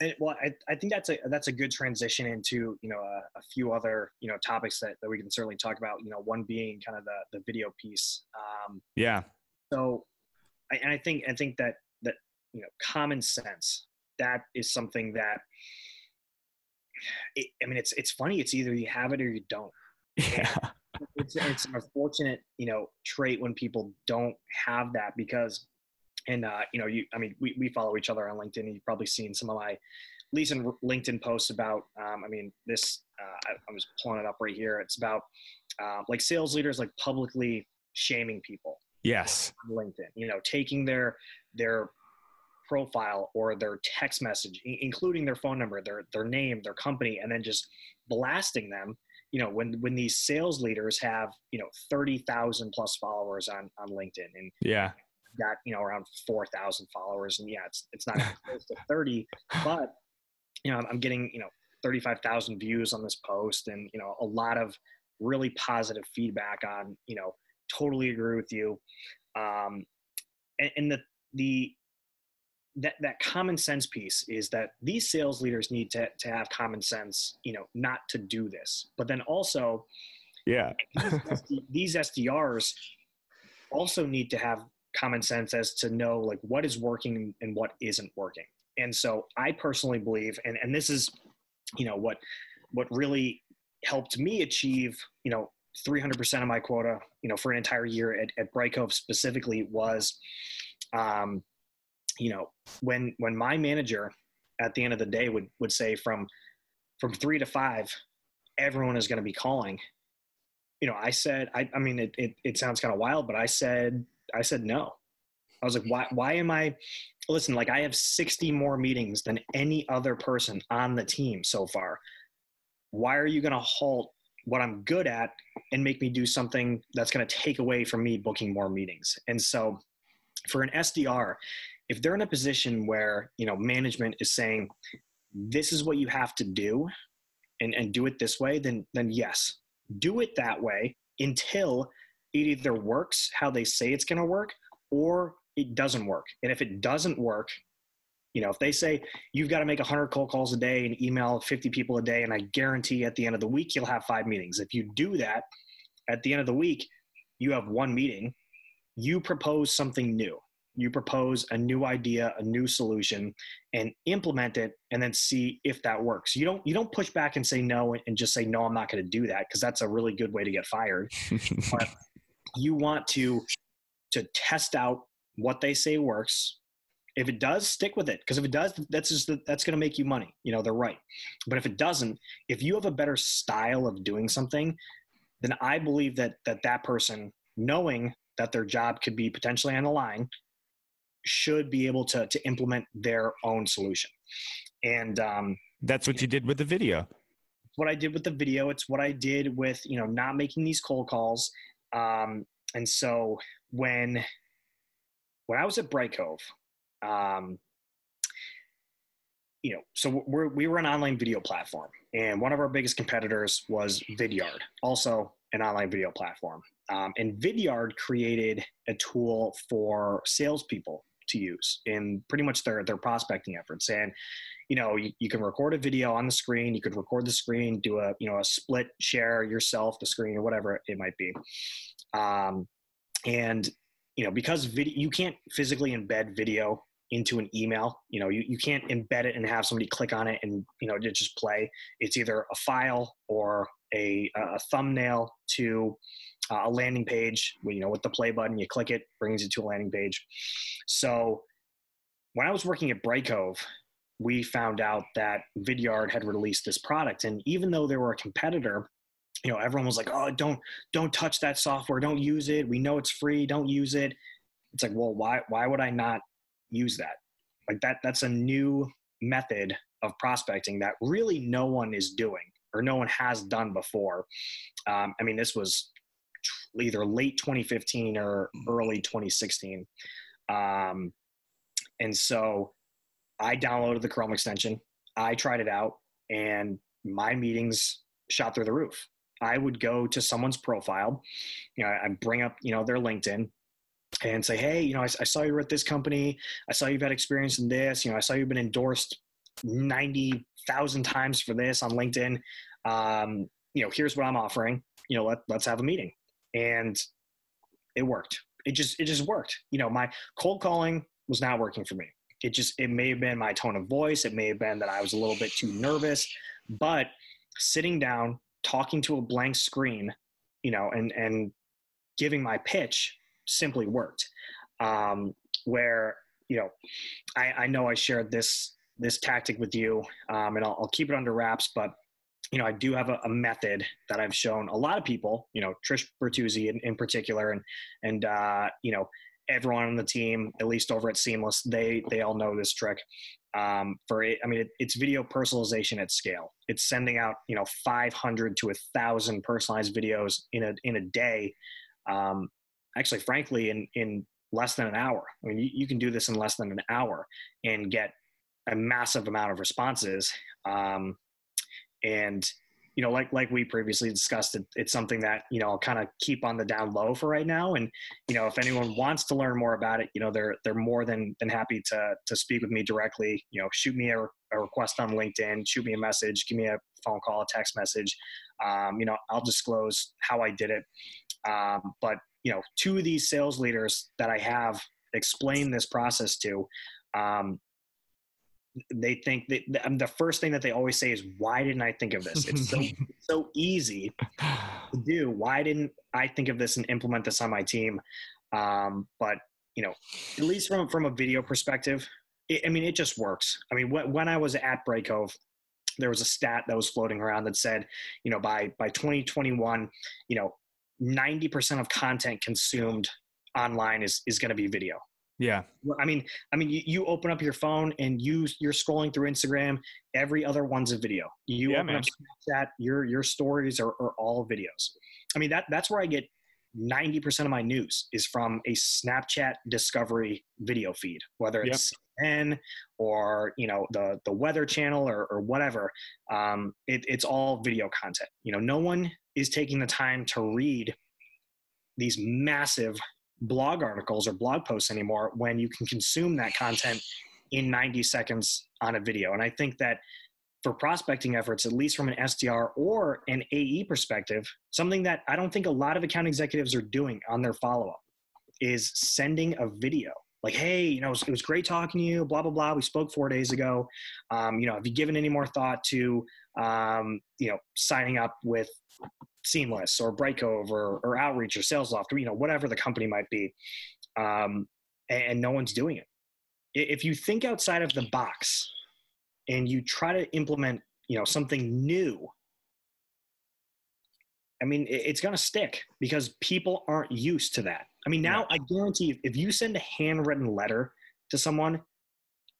Speaker 3: And, well, I, I think that's a that's a good transition into you know a, a, few other you know topics that, that we can certainly talk about. You know, one being kind of the the video piece. Um,
Speaker 2: yeah.
Speaker 3: So, I, and I think I think that that you know common sense that is something that it, I mean it's it's funny. It's either you have it or you don't.
Speaker 2: Yeah.
Speaker 3: It's, it's an unfortunate you know trait when people don't have that because and uh, you know, you I mean, we, we follow each other on LinkedIn. You've probably seen some of my recent LinkedIn posts about. Um, I mean, this uh, I, I, was pulling it up right here. It's about uh, like sales leaders like publicly shaming people.
Speaker 2: Yes,
Speaker 3: on LinkedIn. You know, taking their their profile or their text message, including their phone number, their their name, their company, and then just blasting them. You know, when when these sales leaders have you know thirty thousand plus followers on on LinkedIn, and
Speaker 2: yeah,
Speaker 3: got you know around four thousand followers, and yeah, it's it's not close to thirty, but you know I'm getting you know thirty five thousand views on this post, and you know a lot of really positive feedback on you know totally agree with you, um, and, and the the that that common sense piece is that these sales leaders need to to have common sense, you know, not to do this, but then also,
Speaker 2: yeah,
Speaker 3: these, SDRs also need to have common sense as to know like what is working and what isn't working. And so I personally believe, and, and this is, you know, what, what really helped me achieve, you know, 300% of my quota, you know, for an entire year at, at Brightcove specifically was, um, you know, when, when my manager at the end of the day would, would say from, from three to five, everyone is going to be calling, you know, I said, I, I mean, it, it, it sounds kind of wild, but I said I said no. I was like, why, why am I, listen, like I have 60 more meetings than any other person on the team so far. Why are you going to halt what I'm good at and make me do something that's going to take away from me booking more meetings? And so for an SDR, if they're in a position where, you know, management is saying, this is what you have to do and, and do it this way, then, then yes, do it that way until it either works how they say it's going to work or it doesn't work. And if it doesn't work, you know, if they say you've got to make 100 cold calls a day and email 50 people a day, and I guarantee at the end of the week you'll have five meetings. If you do that, at the end of the week, you have one meeting. You propose something new. You propose a new idea, a new solution, and implement it, and then see if that works. You don't you don't push back and say no and just say no, I'm not going to do that because that's a really good way to get fired. but you want to to test out what they say works if it does stick with it because if it does that's just that's going to make you money you know they're right but if it doesn't if you have a better style of doing something then i believe that that that person knowing that their job could be potentially on the line should be able to to implement their own solution. And um,
Speaker 2: that's what you did with the video.
Speaker 3: What i did with the video it's what i did with you know not making these cold calls. Um, and so when when I was at Brightcove, um, you know, so we're, we were an online video platform, and one of our biggest competitors was Vidyard, also an online video platform. Um, and Vidyard created a tool for salespeople to use in pretty much their their prospecting efforts. And you know, you, you, can record a video on the screen. You could record the screen, do a you know a split share yourself the screen or whatever it might be. Um, and you know, because video, you can't physically embed video into an email. You know, you, you can't embed it and have somebody click on it and you know just play. It's either a file or a, a thumbnail to uh, a landing page. You know, with the play button, you click it, brings you to a landing page. So when I was working at Brightcove, we found out that Vidyard had released this product, and even though they were a competitor, you know, everyone was like, "Oh, don't don't touch that software. Don't use it. We know it's free. Don't use it." It's like, well, why why would I not use that? Like that that's a new method of prospecting that really no one is doing or no one has done before. Um, I mean, this was either late 2015 or early 2016. Um, and so I downloaded the Chrome extension. I tried it out, and my meetings shot through the roof. I would go to someone's profile, you know, I bring up, you know, their LinkedIn and say, hey, you know, I, I saw you were at this company. I saw you've had experience in this. You know, I saw you've been endorsed 90,000 times for this on LinkedIn. Um, you know, here's what I'm offering. You know, let, let's have a meeting. And it worked. It just, it just worked. You know, my cold calling was not working for me. It just, it may have been my tone of voice. It may have been that I was a little bit too nervous, but sitting down, talking to a blank screen, you know, and, and giving my pitch simply worked. Um, where, you know, I, I know I shared this, this tactic with you um, and I'll, I'll keep it under wraps, but you know, I do have a, a, method that I've shown a lot of people, you know, Trish Bertuzzi in, in particular, and, and, uh, you know, everyone on the team, at least over at Seamless, they they all know this trick. Um, for it, I mean, it, it's video personalization at scale. It's sending out you know 500 to a thousand personalized videos in a in a day. Um, actually, frankly, in in less than an hour. I mean, you, you, can do this in less than an hour and get a massive amount of responses. Um, and you know, like like we previously discussed, it, it's something that you know I'll kind of keep on the down low for right now. And you know, if anyone wants to learn more about it, you know, they're they're more than than happy to to speak with me directly. You know, shoot me a, a request on LinkedIn, shoot me a message, give me a phone call, a text message. Um, you know, I'll disclose how I did it. Um, but you know, two of these sales leaders that I have explained this process to, um, they think that the first thing that they always say is why didn't i think of this? It's so so easy to do. Why didn't i think of this and implement this on my team? Um, but you know at least from from a video perspective it, i mean it just works. I mean when, when i was at Brightcove there was a stat that was floating around that said you know by by 2021 you know 90% of content consumed online is is going to be video
Speaker 2: yeah.
Speaker 3: I mean, I mean, you, you, open up your phone and you you're scrolling through Instagram. Every other one's a video. You yeah, open man. up Snapchat. Your your stories are, are all videos. I mean, that that's where I get ninety percent of my news is from a Snapchat discovery video feed, whether it's yep. N or you know the the Weather Channel or, or whatever. Um, it, it's all video content. You know, no one is taking the time to read these massive blog articles or blog posts anymore when you can consume that content in 90 seconds on a video. And I think that for prospecting efforts, at least from an SDR or an AE perspective, something that I don't think a lot of account executives are doing on their follow up is sending a video. Like, hey, you know, it was, great talking to you, blah, blah, blah. We spoke four days ago. Um, you know, have you given any more thought to, um, you know, signing up with Seamless or Brightcove or, or Outreach or SalesLoft or you know whatever the company might be, um, and, and no one's doing it. If you think outside of the box and you try to implement you know something new, I mean it's going to stick because people aren't used to that. I mean now I guarantee if you send a handwritten letter to someone,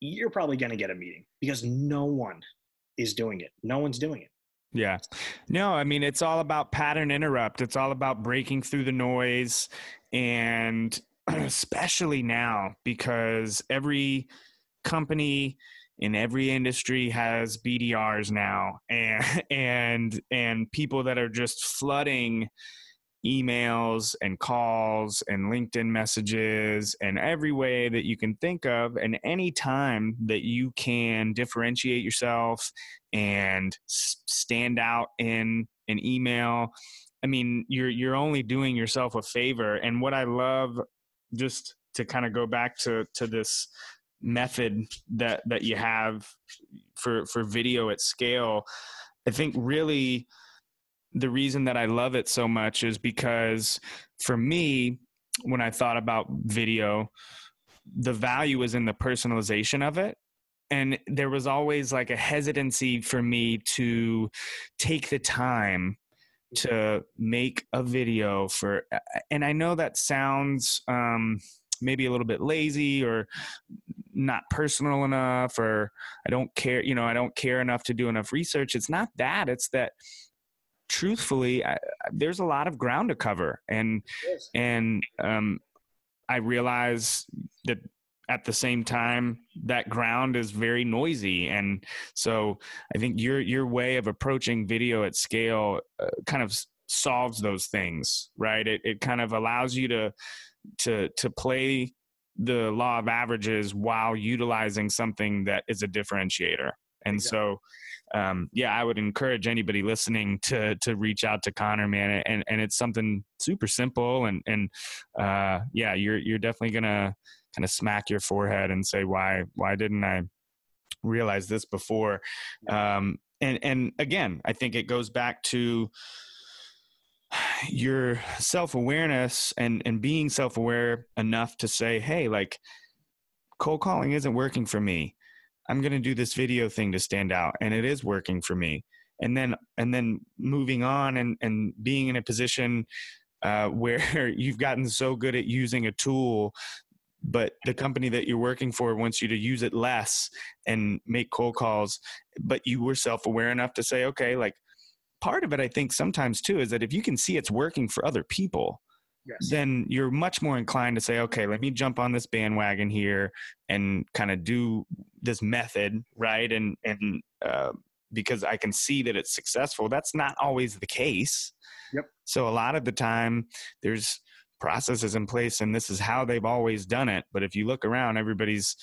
Speaker 3: you're probably going to get a meeting because no one is doing it. No one's doing it.
Speaker 2: Yeah. No, I mean, it's all about pattern interrupt. It's all about breaking through the noise. And especially now, because every company in every industry has BDRs now and and and people that are just flooding emails and calls and LinkedIn messages and every way that you can think of and any time that you can differentiate yourself and stand out in an email. I mean you're you're only doing yourself a favor. And what I love just to kind of go back to to this method that that you have for for video at scale i think really the reason that i love it so much is because for me when i thought about video the value is in the personalization of it and there was always like a hesitancy for me to take the time to make a video for and i know that sounds um maybe a little bit lazy or not personal enough or I don't care, you know, I don't care enough to do enough research. It's not that. It's that truthfully, I, there's a lot of ground to cover. And, yes. and, um, I realize that at the same time that ground is very noisy and so i think your your way of approaching video at scale uh, kind of solves those things right it, it kind of allows you to to to play the law of averages while utilizing something that is a differentiator. And exactly. so, um, yeah, I would encourage anybody listening to to reach out to Connor, man. And and it's something super simple, and and uh, yeah, you're you're definitely gonna kind of smack your forehead and say, why why didn't I realize this before? Um, and and again, I think it goes back to your self-awareness and and being self-aware enough to say hey like cold calling isn't working for me i'm going to do this video thing to stand out and it is working for me. And then and then moving on and and being in a position uh, where you've gotten so good at using a tool but the company that you're working for wants you to use it less and make cold calls. But you were self-aware enough to say okay like part of it, I think, sometimes too, is that if you can see it's working for other people, yes. then you're much more inclined to say, okay, let me jump on this bandwagon here and kind of do this method, right? And and uh, because I can see that it's successful. That's not always the case.
Speaker 3: Yep.
Speaker 2: So a lot of the time, there's processes in place, and this is how they've always done it. But if you look around, everybody's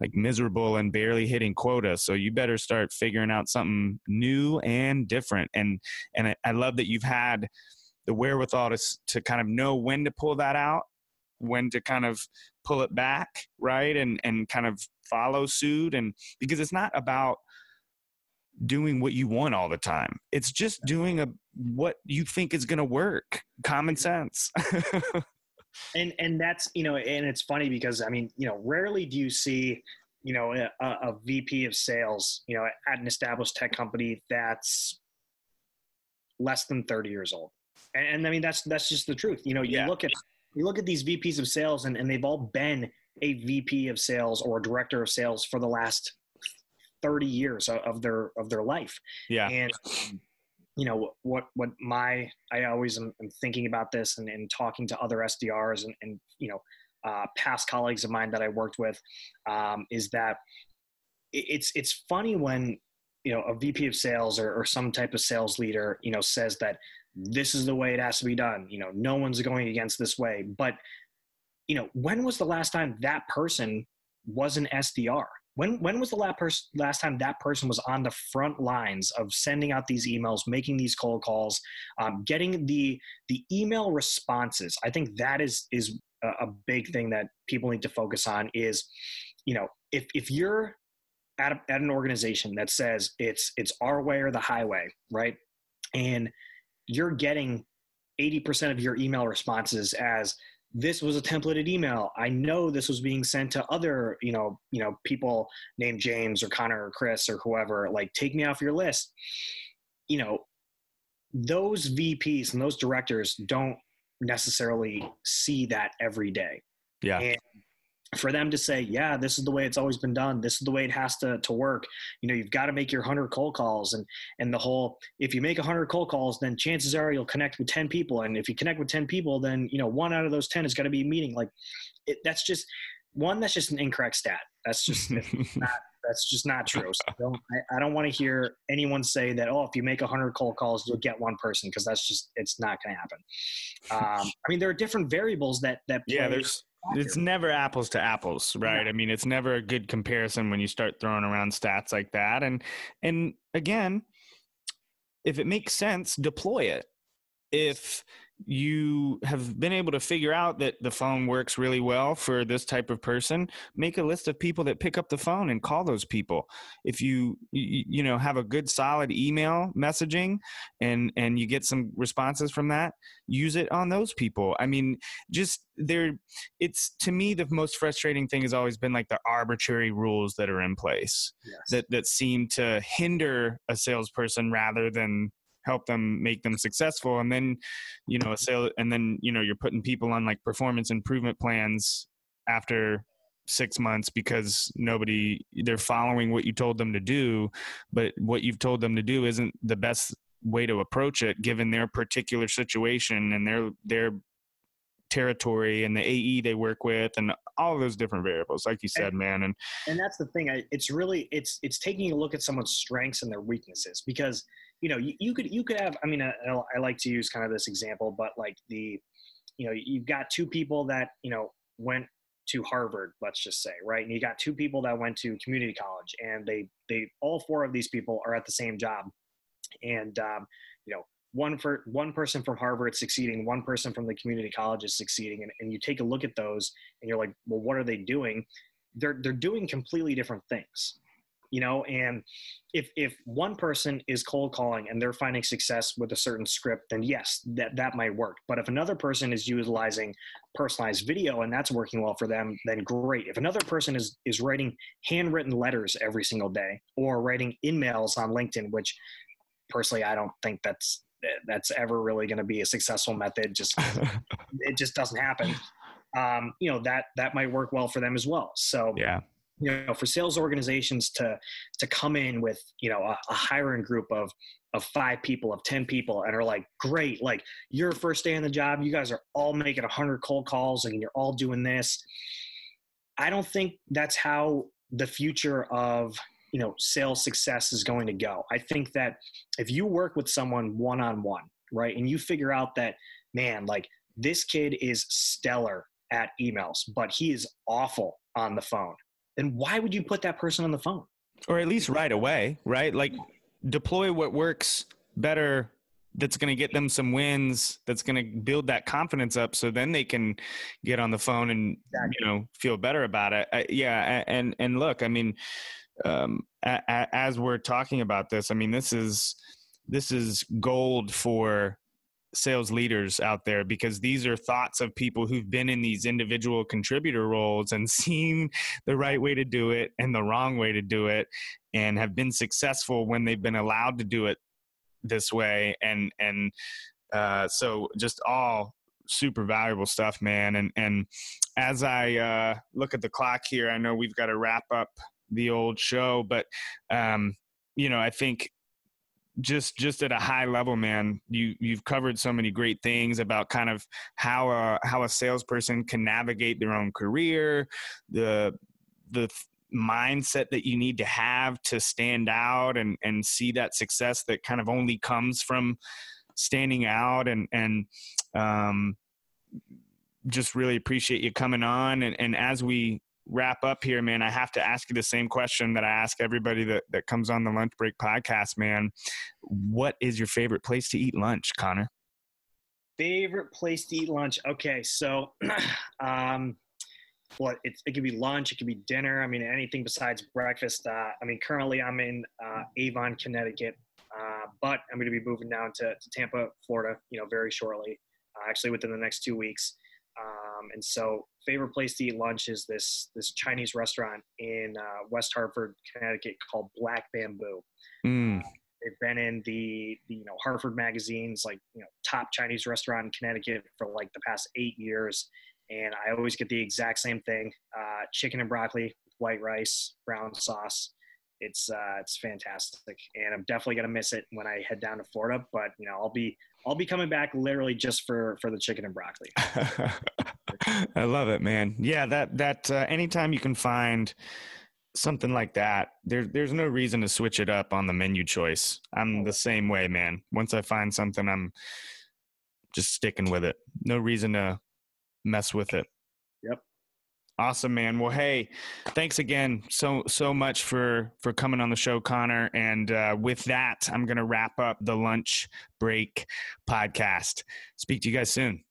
Speaker 2: like miserable and barely hitting quota. So you better start figuring out something new and different. And and I, I love that you've had the wherewithal to to kind of know when to pull that out, when to kind of pull it back, right? And and kind of follow suit. And because it's not about doing what you want all the time. It's just doing a what you think is going to work. Common sense.
Speaker 3: and and that's you know and it's funny because i mean you know rarely do you see you know a, a vp of sales you know at an established tech company that's less than 30 years old and, and i mean that's that's just the truth. You know you yeah. look at you look at these vps of sales and, and they've all been a vp of sales or a director of sales for the last 30 years of their of their life.
Speaker 2: Yeah.
Speaker 3: And you know what what my i always am, am thinking about this and, and, talking to other sdrs and, and you know uh, past colleagues of mine that i worked with um, is that it's it's funny when you know a vp of sales or, or some type of sales leader you know says that this is the way it has to be done you know no one's going against this way but you know when was the last time that person was an sdr when when was the last person last time that person was on the front lines of sending out these emails, making these cold calls, um, getting the the email responses? I think that is is a, a big thing that people need to focus on. Is you know if if you're at, a, at an organization that says it's it's our way or the highway, right? And you're getting 80% of your email responses as this was a templated email. I know this was being sent to other, you know, you know, people named James or Connor or Chris or whoever. Like, take me off your list. You know, those VPs and those directors don't necessarily see that every day.
Speaker 2: Yeah.
Speaker 3: And for them to say, yeah, this is the way it's always been done. This is the way it has to, to work. You know, you've got to make your hundred cold calls and, and the whole, if you make a hundred cold calls, then chances are you'll connect with 10 people. And if you connect with 10 people, then, you know, one out of those 10 is going to be a meeting. Like it, that's just one, that's just an incorrect stat. That's just not, that's just not true. So don't, I, I, don't want to hear anyone say that. Oh, if you make hundred cold calls, you'll get one person because that's just it's not going to happen. Um, I mean, there are different variables that that
Speaker 2: yeah. There's it's never apples to apples, right? Yeah. I mean, it's never a good comparison when you start throwing around stats like that. And and again, if it makes sense, deploy it. If you have been able to figure out that the phone works really well for this type of person make a list of people that pick up the phone and call those people if you you know have a good solid email messaging and and you get some responses from that use it on those people i mean just there it's to me the most frustrating thing has always been like the arbitrary rules that are in place yes. that that seem to hinder a salesperson rather than help them make them successful. And then you know a sale and then you know you're putting people on like performance improvement plans after six months because nobody they're following what you told them to do. But what you've told them to do isn't the best way to approach it given their particular situation and their their territory and the AE they work with and all those different variables like you said
Speaker 3: and,
Speaker 2: man. And
Speaker 3: and that's the thing it's really it's it's taking a look at someone's strengths and their weaknesses because you know, you, you could you could have. I mean, I, I like to use kind of this example, but like the, you know, you've got two people that you know went to Harvard, let's just say, right? And you got two people that went to community college, and they they all four of these people are at the same job, and um, you know one for one person from Harvard succeeding, one person from the community college is succeeding, and, and you take a look at those, and you're like, well, what are they doing? They're they're doing completely different things you know and if if one person is cold calling and they're finding success with a certain script then yes that that might work. But if another person is utilizing personalized video and that's working well for them then great. If another person is is writing handwritten letters every single day or writing emails on linkedin which personally i don't think that's that's ever really going to be a successful method just it just doesn't happen. Um, you know that that might work well for them as well. So
Speaker 2: yeah
Speaker 3: you know for sales organizations to to come in with you know a, a hiring group of of five people of 10 people and are like great like your first day on the job you guys are all making a 100 cold calls and you're all doing this. I don't think that's how the future of you know sales success is going to go. I think that if you work with someone one-on-one right and you figure out that man like this kid is stellar at emails but he is awful on the phone then why would you put that person on the phone?
Speaker 2: Or at least right away, right? Like deploy what works better that's going to get them some wins that's going to build that confidence up so then they can get on the phone and exactly. you know feel better about it I, yeah and and look i mean um, a, a, as we're talking about this i mean this is this is gold for sales leaders out there because these are thoughts of people who've been in these individual contributor roles and seen the right way to do it and the wrong way to do it and have been successful when they've been allowed to do it this way. And and uh, so just all super valuable stuff man. And and as i uh, look at the clock here i know we've got to wrap up the old show but um, you know i think just just at a high level man you you've covered so many great things about kind of how a how a salesperson can navigate their own career the the mindset that you need to have to stand out and and see that success that kind of only comes from standing out and and um just really appreciate you coming on. And, and as we wrap up here, man, I have to ask you the same question that I ask everybody that, that comes on the lunch break podcast, man. What is your favorite place to eat lunch, Connor?
Speaker 3: Favorite place to eat lunch? Okay, so um well, it, it could be lunch, it could be dinner. I mean, anything besides breakfast. Uh, I mean, currently I'm in uh, Avon, Connecticut, uh, but I'm going to be moving down to, to Tampa, Florida, you know, very shortly, uh, actually within the next two weeks. Um, and so, favorite place to eat lunch is this this Chinese restaurant in uh, West Hartford, Connecticut, called Black Bamboo. Mm. Uh, they've been in the, the, you know Hartford magazines, like you know top Chinese restaurant in Connecticut for like the past eight years. And I always get the exact same thing: uh, chicken and broccoli, white rice, brown sauce. It's uh, it's fantastic, and I'm definitely gonna miss it when I head down to Florida. But you know, I'll be I'll be coming back literally just for for the chicken and broccoli.
Speaker 2: I love it, man. Yeah, that that uh, anytime you can find something like that. There, there's no reason to switch it up on the menu choice. I'm the same way, man. Once I find something, I'm just sticking with it. No reason to mess with it.
Speaker 3: Yep.
Speaker 2: Awesome, man. Well, hey, thanks again so so much for for coming on the show, Connor. And uh, with that, I'm gonna wrap up the lunch break podcast. Speak to you guys soon.